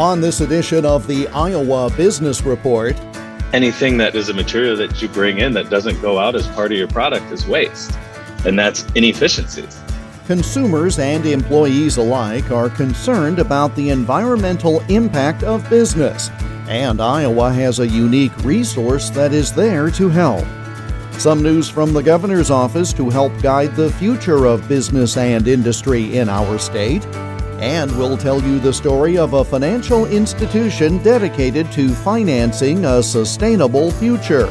On this edition of the Iowa Business Report, anything that is a material that you bring in that doesn't go out as part of your product is waste, and that's inefficiencies. Consumers and employees alike are concerned about the environmental impact of business, and Iowa has a unique resource that is there to help. Some news from the governor's office to help guide the future of business and industry in our state. And we'll tell you the story of a financial institution dedicated to financing a sustainable future.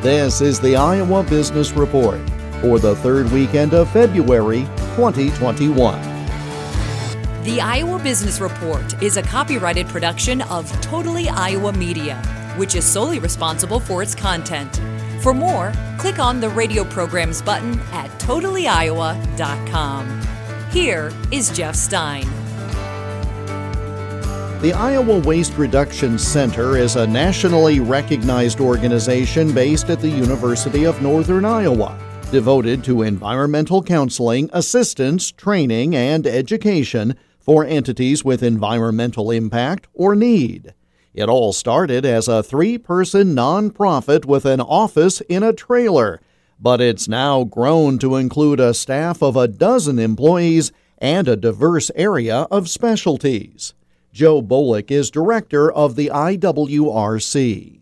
This is the Iowa Business Report for the third weekend of February 2021. The Iowa Business Report is a copyrighted production of Totally Iowa Media, which is solely responsible for its content. For more, click on the radio programs button at totallyiowa.com. Here is Jeff Stein. The Iowa Waste Reduction Center is a nationally recognized organization based at the University of Northern Iowa, devoted to environmental counseling, assistance, training, and education for entities with environmental impact or need. It all started as a three person nonprofit with an office in a trailer, but it's now grown to include a staff of a dozen employees and a diverse area of specialties. Joe Bolick is director of the IWRC.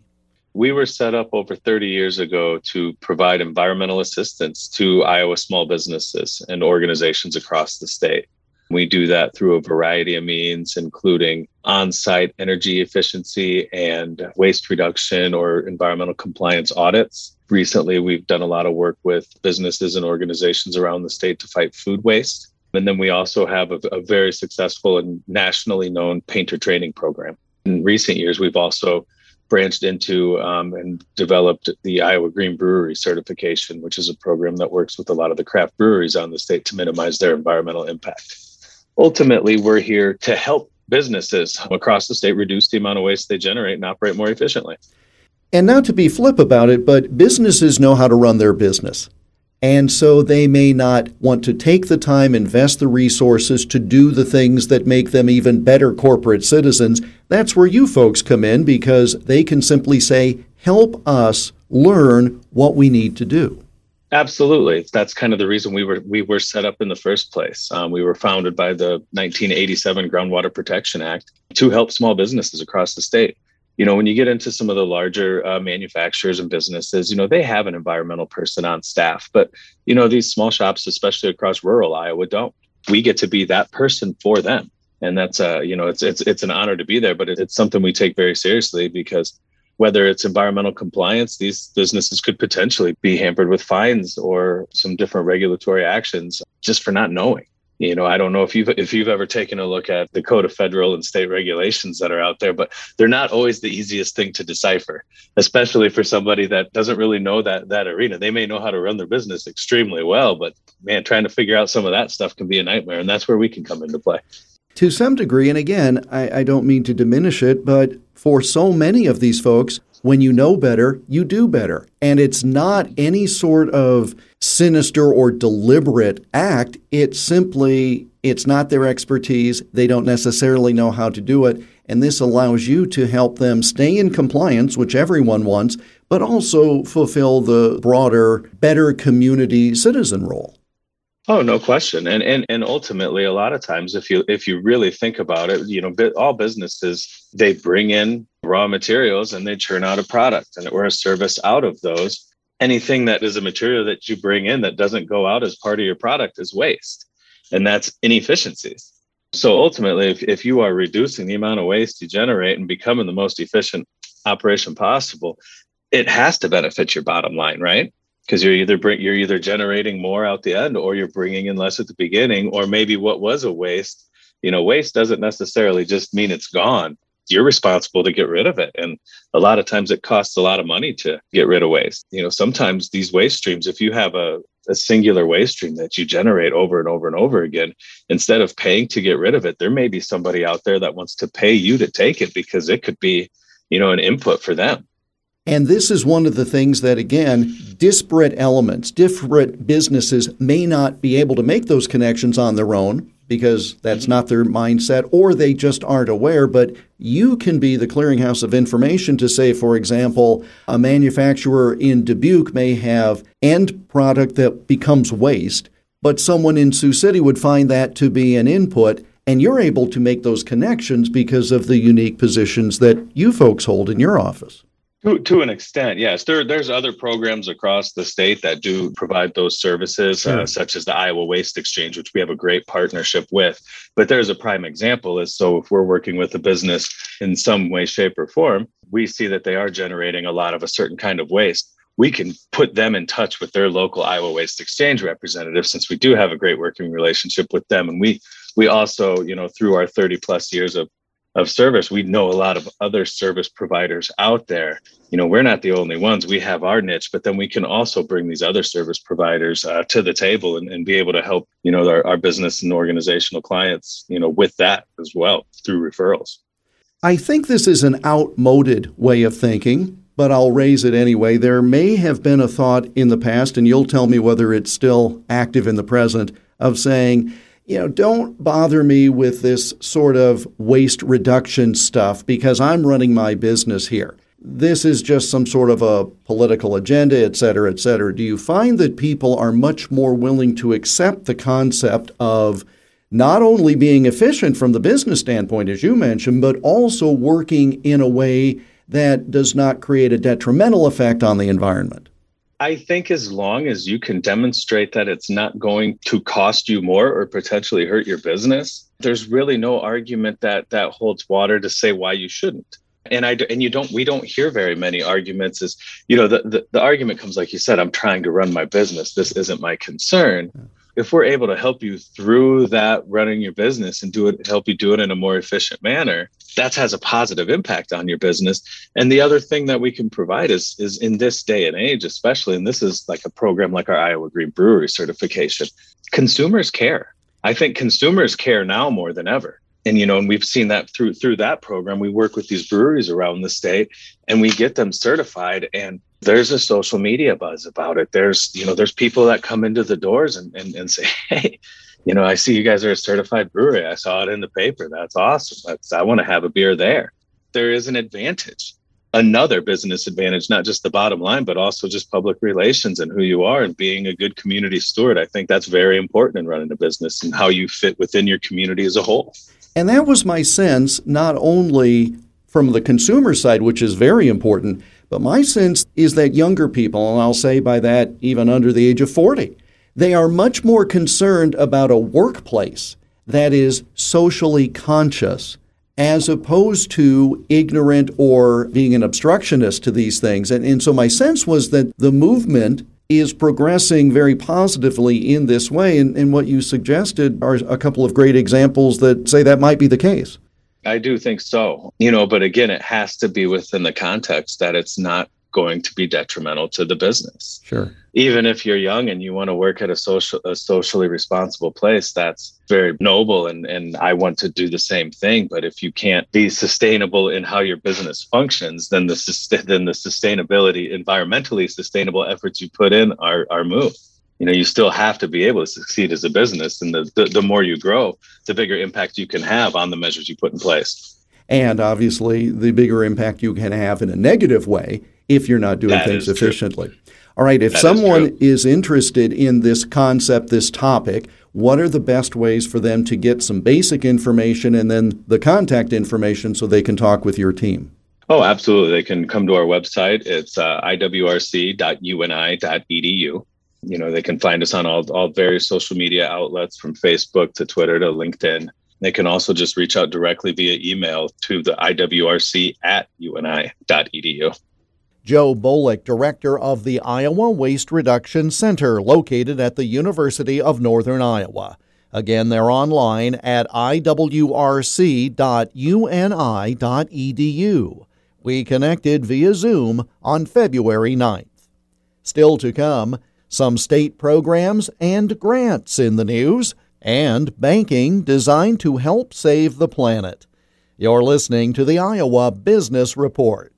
We were set up over 30 years ago to provide environmental assistance to Iowa small businesses and organizations across the state. We do that through a variety of means, including on site energy efficiency and waste reduction or environmental compliance audits. Recently, we've done a lot of work with businesses and organizations around the state to fight food waste. And then we also have a, a very successful and nationally known painter training program. In recent years, we've also branched into um, and developed the Iowa Green Brewery certification, which is a program that works with a lot of the craft breweries on the state to minimize their environmental impact ultimately, we're here to help businesses across the state reduce the amount of waste they generate and operate more efficiently. And not to be flip about it, but businesses know how to run their business. And so they may not want to take the time, invest the resources to do the things that make them even better corporate citizens. That's where you folks come in because they can simply say, help us learn what we need to do. Absolutely, that's kind of the reason we were we were set up in the first place. Um, we were founded by the 1987 Groundwater Protection Act to help small businesses across the state. You know, when you get into some of the larger uh, manufacturers and businesses, you know they have an environmental person on staff, but you know these small shops, especially across rural Iowa, don't. We get to be that person for them, and that's uh, you know it's it's it's an honor to be there, but it, it's something we take very seriously because whether it's environmental compliance, these businesses could potentially be hampered with fines or some different regulatory actions just for not knowing. You know, I don't know if you've if you've ever taken a look at the code of federal and state regulations that are out there, but they're not always the easiest thing to decipher, especially for somebody that doesn't really know that that arena. They may know how to run their business extremely well, but man, trying to figure out some of that stuff can be a nightmare, and that's where we can come into play to some degree, and again, I, I, don't mean to diminish it, but for so many of these folks, when you know better, you do better. And it's not any sort of sinister or deliberate act. It's simply, it's not their expertise. They don't necessarily know how to do it. And this allows you to help them stay in compliance, which everyone wants, but also fulfill the broader, better community citizen role. Oh, no question. And and and ultimately, a lot of times, if you if you really think about it, you know, all businesses they bring in raw materials and they churn out a product and or a service out of those. Anything that is a material that you bring in that doesn't go out as part of your product is waste, and that's inefficiencies. So ultimately, if, if you are reducing the amount of waste you generate and becoming the most efficient operation possible, it has to benefit your bottom line, right? because you're either bring, you're either generating more out the end or you're bringing in less at the beginning or maybe what was a waste you know waste doesn't necessarily just mean it's gone you're responsible to get rid of it. And a lot of times it costs a lot of money to get rid of waste. You know sometimes these waste streams if you have a, a singular waste stream that you generate over and over and over again instead of paying to get rid of it there may be somebody out there that wants to pay you to take it because it could be you know an input for them. And this is one of the things that, again, disparate elements, different businesses may not be able to make those connections on their own, because that's not their mindset or they just aren't aware. But you can be the clearinghouse of information to say, for example, a manufacturer in Dubuque may have end product that becomes waste, but someone in Sioux City would find that to be an input. And you're able to make those connections because of the unique positions that you folks hold in your office. To, to an extent, yes. There, there's other programs across the state that do provide those services, uh, sure. uh, such as the Iowa Waste Exchange, which we have a great partnership with. But there's a prime example is so if we're working with a business in some way, shape, or form, we see that they are generating a lot of a certain kind of waste. We can put them in touch with their local Iowa Waste Exchange representative since we do have a great working relationship with them. And we we also, you know, through our 30 plus years of of service we know a lot of other service providers out there you know we're not the only ones we have our niche but then we can also bring these other service providers uh, to the table and, and be able to help you know our, our business and organizational clients you know with that as well through referrals i think this is an outmoded way of thinking but I'll raise it anyway. There may have been a thought in the past, and you'll tell me whether it's still active in the present, of saying, you know, don't bother me with this sort of waste reduction stuff because I'm running my business here. This is just some sort of a political agenda, et cetera, et cetera. Do you find that people are much more willing to accept the concept of not only being efficient from the business standpoint, as you mentioned, but also working in a way that does not create a detrimental effect on the environment? I think as long as you can demonstrate that it's not going to cost you more or potentially hurt your business, there's really no argument that that holds water to say why you shouldn't. And I and you don't we don't hear very many arguments is you know the, the the argument comes like you said I'm trying to run my business. This isn't my concern. If we're able to help you through that running your business and do it help you do it in a more efficient manner that has a positive impact on your business. And the other thing that we can provide is is in this day and age especially and this is like a program like our iowa green brewery certification consumers care. I think consumers care now more than ever. And you know and we've seen that through through that program. We work with these breweries around the state and we get them certified and there's a social media buzz about it. There's you know there's people that come into the doors and, and, and say hey you know i see you guys are a certified brewery i saw it in the paper that's awesome that's, i want to have a beer there there is an advantage another business advantage, not just the bottom line, but also just public relations and who you are and being a good community steward. I think that's very important in running a business and how you fit within your community as a whole. And that was my sense, not only from the consumer side, which is very important, but my sense is that younger people, and I'll say by that even under the age of 40, they are much more concerned about a workplace that is socially conscious as opposed to ignorant or being an obstructionist to these things. And, and so my sense was that the movement is progressing very positively in this way. And, and what you suggested are a couple of great examples that say that might be the case. I do think so. You know, but again, it has to be within the context that it's not going to be detrimental to the business.Ure. Even if you're young and you want to work at a social a socially responsible place, that's very noble and and I want to do the same thing, but if you can't be sustainable in how your business functions, then the then the sustainability environmentally sustainable efforts you put in are are moot. You know, you still have to be able to succeed as a business and the, the, the more you grow, the bigger impact you can have on the measures you put in place and obviously the bigger impact you can have in a negative way if you're not doing that things efficiently. True. All right, if that someone is, is, interested in this concept, this topic, what are the best ways for them to get some basic information and then the contact information so they can talk with your team? Oh, absolutely. They can come to our website. It's uh, iwrc.uni.edu. You know, they can find us on all, all various social media outlets from Facebook to Twitter to LinkedIn. They can also just reach out directly via email to the IWRC at uni.edu. Joe Bolick, director of the Iowa Waste Reduction Center, located at the University of Northern Iowa. Again, they're online at iwrc.uni.edu. We connected via Zoom on February 9th. Still to come, some state programs and grants in the news, and banking designed to help save the planet. You're listening to the Iowa Business Report.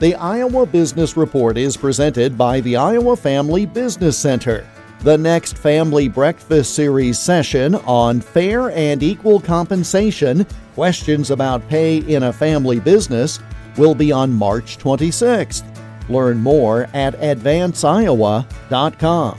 The Iowa Business Report is presented by the Iowa Family Business Center. The next Family Breakfast Series session on fair and equal compensation, questions about pay in a family business, will be on March 26th. Learn more at advanceiowa.com.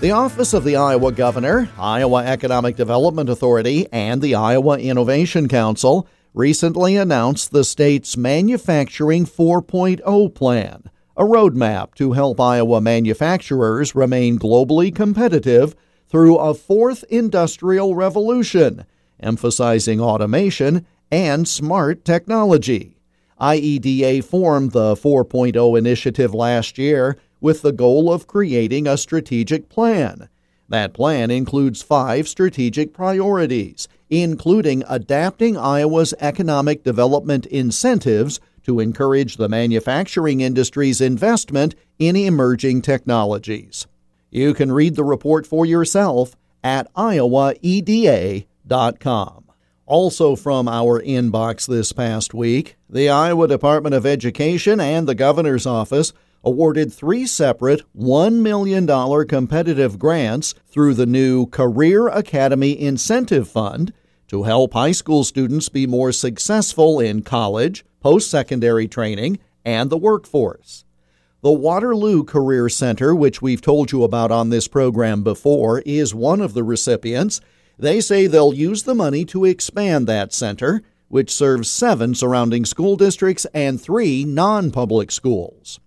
The Office of the Iowa Governor, Iowa Economic Development Authority, and the Iowa Innovation Council recently announced the state's Manufacturing 4.0 plan, a roadmap to help Iowa manufacturers remain globally competitive through a fourth industrial revolution, emphasizing automation and smart technology. IEDA formed the 4.0 initiative last year with the goal of creating a strategic plan. That plan includes five strategic priorities, including adapting Iowa's economic development incentives to encourage the manufacturing industry's investment in emerging technologies. You can read the report for yourself at iowaeda.com. Also, from our inbox this past week, the Iowa Department of Education and the Governor's Office awarded three separate $1 million competitive grants through the new Career Academy Incentive Fund to help high school students be more successful in college, post secondary training, and the workforce. The Waterloo Career Center, which we've told you about on this program before, is one of the recipients. They say they'll use the money to expand that center, which serves seven surrounding school districts and three non public schools.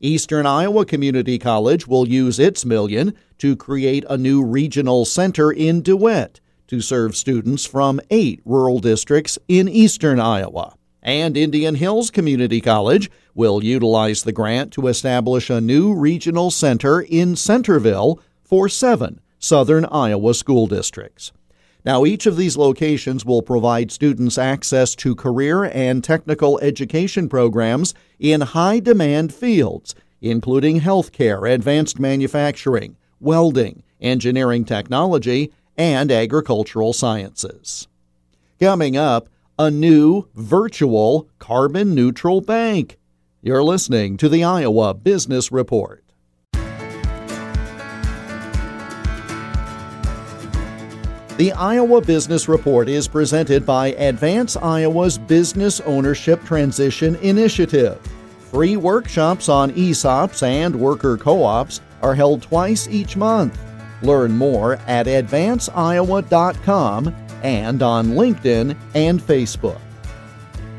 Eastern Iowa Community College will use its million to create a new regional center in DeWitt to serve students from eight rural districts in eastern Iowa. And Indian Hills Community College will utilize the grant to establish a new regional center in Centerville for seven southern Iowa school districts. Now, each of these locations will provide students access to career and technical education programs in high demand fields, including healthcare, advanced manufacturing, welding, engineering technology, and agricultural sciences. Coming up, a new virtual carbon neutral bank. You're listening to the Iowa Business Report. The Iowa Business Report is presented by Advance Iowa's Business Ownership Transition Initiative. Free workshops on ESOPs and worker co ops are held twice each month. Learn more at advanceiowa.com and on LinkedIn and Facebook.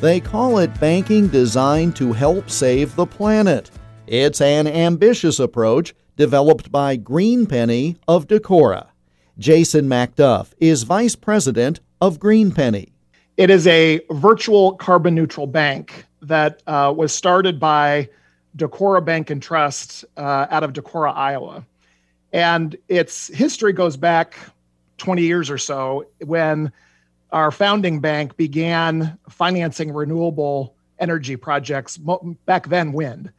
They call it banking designed to help save the planet. It's an ambitious approach developed by Greenpenny of Decorah. Jason MacDuff is Vice President of Greenpenny. It is a virtual carbon neutral bank that uh, was started by Decorah Bank and Trust uh, out of Decorah, Iowa. And its history goes back 20 years or so when our founding bank began financing renewable energy projects, back then, wind,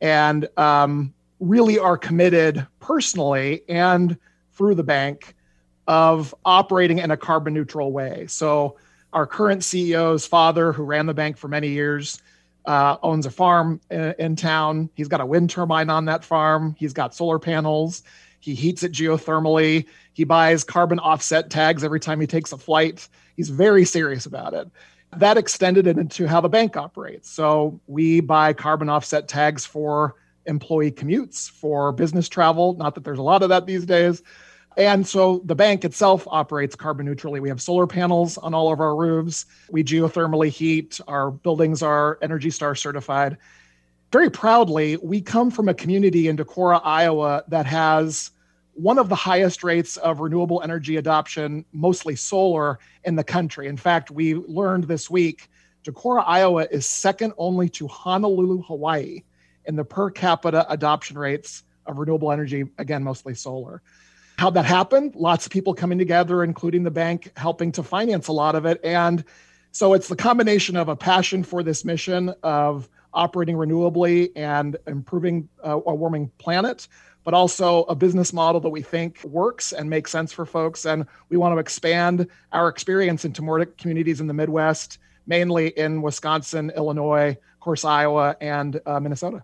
and um, really are committed personally and through the bank of operating in a carbon neutral way. So, our current CEO's father, who ran the bank for many years, uh, owns a farm in, in, town. He's got a wind turbine on that farm. He's got solar panels. He heats it geothermally. He buys carbon offset tags every time he takes a flight. He's very serious about it. That extended it into how the bank operates. So we buy carbon offset tags for employee commutes, for business travel. Not that there's a lot of that these days and so the bank itself operates carbon neutrally. We have solar panels on all of our roofs. We geothermally heat. Our buildings are Energy Star certified. Very proudly, we come from a community in Decorah, Iowa that has one of the highest rates of renewable energy adoption, mostly solar, in the country. In fact, we learned this week Decorah, Iowa is second only to Honolulu, Hawaii in the per capita adoption rates of renewable energy, again, mostly solar how that happened. Lots of people coming together, including the bank, helping to finance a lot of it. And so it's the combination of a passion for this mission of operating renewably and improving uh, a warming planet, but also a business model that we think works and makes sense for folks. And we want to expand our experience into more communities in the Midwest, mainly in Wisconsin, Illinois, of course, Iowa and uh, Minnesota.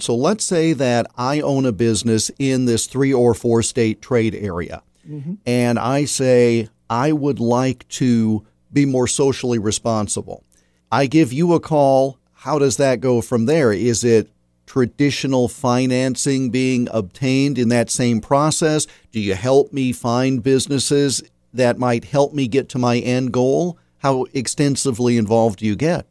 So let's say that I own a business in this three or four state trade area, mm-hmm. and I say I would like to be more socially responsible. I give you a call. How does that go from there? Is it traditional financing being obtained in that same process? Do you help me find businesses that might help me get to my end goal? How extensively involved do you get?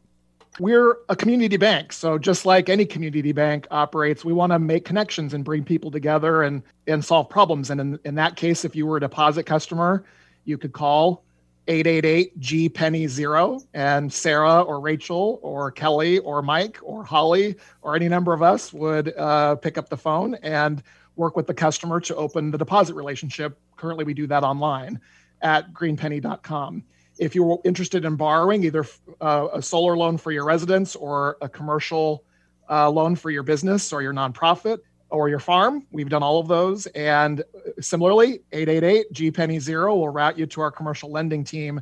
We're a community bank. So just like any community bank operates, we want to make connections and bring people together and, and solve problems. And in, in that case, if you were a deposit customer, you could call 888 G Penny Zero, and Sarah or Rachel or Kelly or Mike or Holly or any number of us would uh, pick up the phone and work with the customer to open the deposit relationship. Currently, we do that online at greenpenny.com. If you're interested in borrowing either uh, a solar loan for your residence or a commercial uh, loan for your business or your nonprofit, or your farm. We've done all of those. And similarly, 888 G Penny Zero will route you to our commercial lending team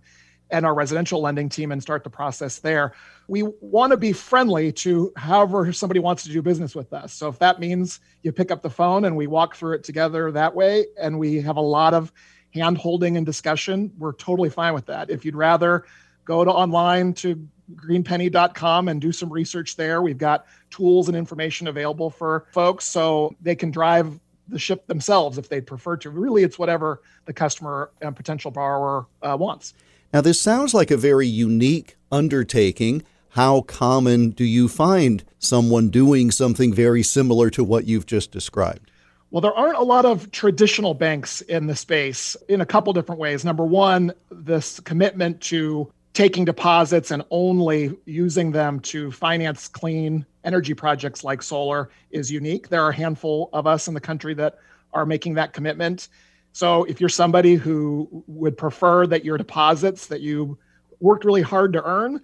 and our residential lending team and start the process there. We want to be friendly to however somebody wants to do business with us. So if that means you pick up the phone and we walk through it together that way, and we have a lot of hand holding and discussion, we're totally fine with that. If you'd rather go to online to greenpenny.com and do some research there. We've got tools and information available for folks so they can drive the ship themselves if they prefer to. Really, it's whatever the customer and potential borrower uh, wants. Now, this sounds like a very unique undertaking. How common do you find someone doing something very similar to what you've just described? Well, there aren't a lot of traditional banks in the space in a couple different ways. Number one, this commitment to taking deposits and only using them to finance clean energy projects like solar is unique. There are a handful of us in the country that are making that commitment. So if you're somebody who would prefer that your deposits that you worked really hard to earn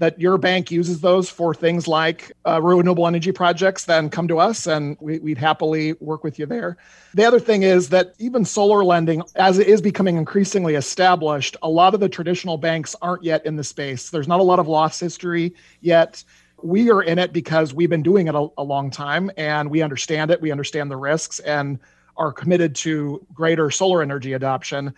that your bank uses those for things like uh, renewable energy projects, then come to us and we, would happily work with you there. The other thing is that even solar lending, as it is becoming increasingly established, a lot of the traditional banks aren't yet in the space. There's not a lot of loss history yet. We are in it because we've been doing it a, a long time and we understand it. We understand the risks and are committed to greater solar energy adoption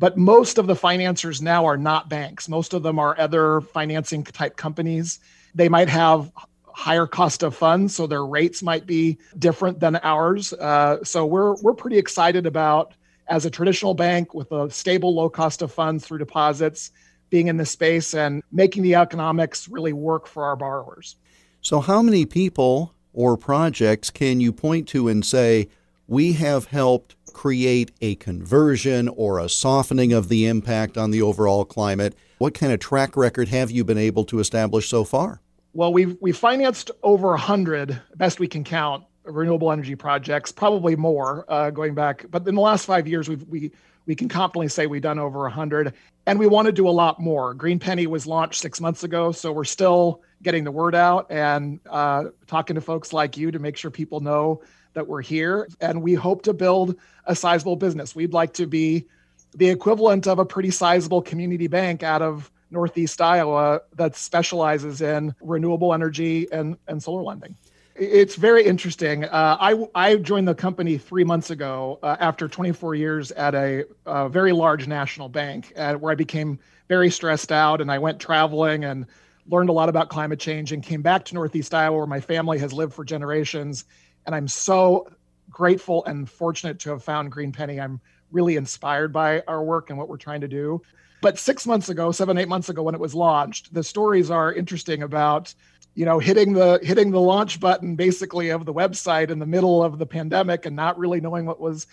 but most of the financiers now are not banks. Most of them are other financing type companies. They might have higher cost of funds, so their rates might be different than ours. Uh, so we're we're pretty excited about as a traditional bank with a stable low cost of funds through deposits being in this space and making the economics really work for our borrowers. So how many people or projects can you point to and say we have helped create a conversion or a softening of the impact on the overall climate? What kind of track record have you been able to establish so far? Well, we've we financed over 100, best we can count, renewable energy projects, probably more uh, going back. But in the last five years, we've we we can confidently say we've done over 100, and we want to do a lot more. Green Penny was launched six months ago, so we're still getting the word out and uh, talking to folks like you to make sure people know that we're here and we hope to build a sizable business. We'd like to be the equivalent of a pretty sizable community bank out of Northeast Iowa that specializes in renewable energy and, and solar lending. It's very interesting. Uh, I, I joined the company three months ago uh, after 24 years at a, a very large national bank, uh, where I became very stressed out and I went traveling and learned a lot about climate change and came back to Northeast Iowa, where my family has lived for generations and I'm so grateful and fortunate to have found Green Penny. I'm really inspired by our work and what we're trying to do. But six months ago, seven, eight months ago, when it was launched, the stories are interesting about you know hitting the hitting the launch button basically of the website in the middle of the pandemic and not really knowing what was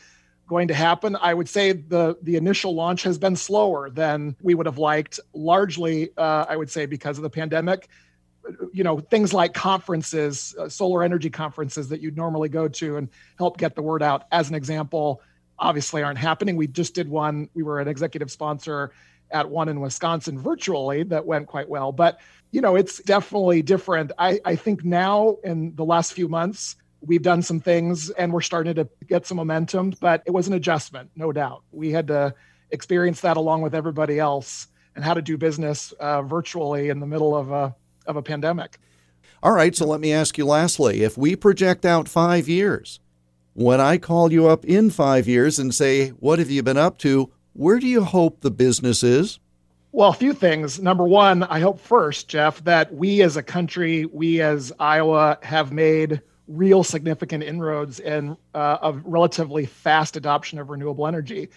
going to happen i would say the the initial launch has been slower than we would have liked largely uh, i would say because of the pandemic you know things like conferences uh, solar energy conferences that you'd normally go to and help get the word out. As an example obviously aren't happening. We just did one. We were an executive sponsor at one in wisconsin virtually that went quite well. But you know it's definitely different. I, I think now in the last few months we've done some things and we're starting to get some momentum but it was an adjustment no doubt. We had to experience that along with everybody else and how to do business uh, virtually in the middle of a of a pandemic. All right, so let me ask you lastly if we project out five years, when I call you up in five years and say, What have you been up to? Where do you hope the business is? Well, a few things. Number one, I hope first, Jeff, that we as a country, we as Iowa have made real significant inroads in uh, a relatively fast adoption of renewable energy.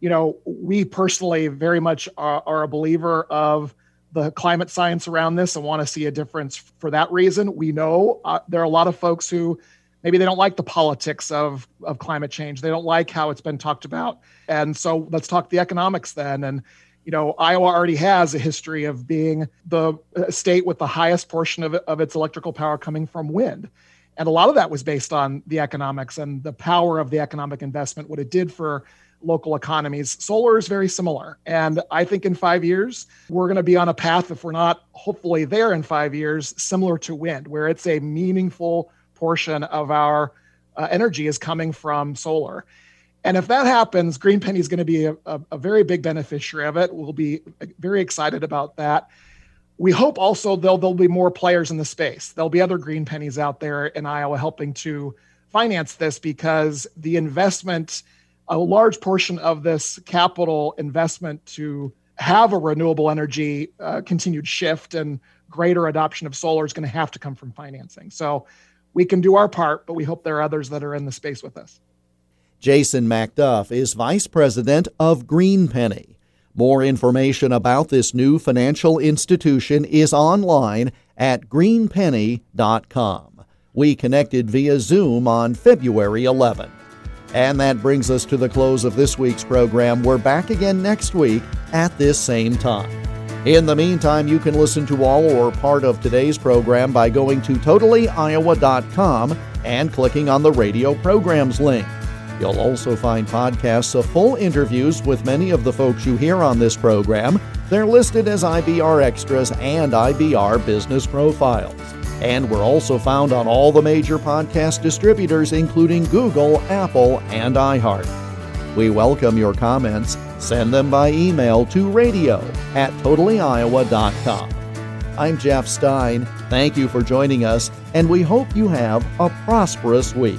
You know, we personally very much are, are a believer of the climate science around this and want to see a difference for that reason. We know uh, there are a lot of folks who maybe they don't like the politics of, of climate change. They don't like how it's been talked about. And so let's talk the economics then. And you know, Iowa already has a history of being the uh, state with the highest portion of, of its electrical power coming from wind. And a lot of that was based on the economics and the power of the economic investment, what it did for local economies. Solar is very similar. And I think in five years, we're going to be on a path, if we're not hopefully there in five years, similar to wind, where it's a meaningful portion of our uh, energy is coming from solar. And if that happens, Green Penny is going to be a, a, a, very big beneficiary of it. We'll be very excited about that. We hope also there'll, there'll be more players in the space. There'll be other Green Pennies out there in Iowa helping to finance this because the investment, a large portion of this capital investment to have a renewable energy uh, continued shift and greater adoption of solar is going to have to come from financing. So we can do our part, but we hope there are others that are in the space with us. Jason MacDuff is Vice President of Green Penny. More information about this new financial institution is online at greenpenny.com. We connected via Zoom on February 11. And that brings us to the close of this week's program. We're back again next week at this same time. In the meantime, you can listen to all or part of today's program by going to totallyiowa.com and clicking on the radio programs link. You'll also find podcasts of full interviews with many of the folks you hear on this program. They're listed as IBR Extras and IBR Business Profiles. And we're also found on all the major podcast distributors, including Google, Apple, and iHeart. We welcome your comments. Send them by email to radio at totallyiowa.com. I'm Jeff Stein. Thank you for joining us, and we hope you have a prosperous week.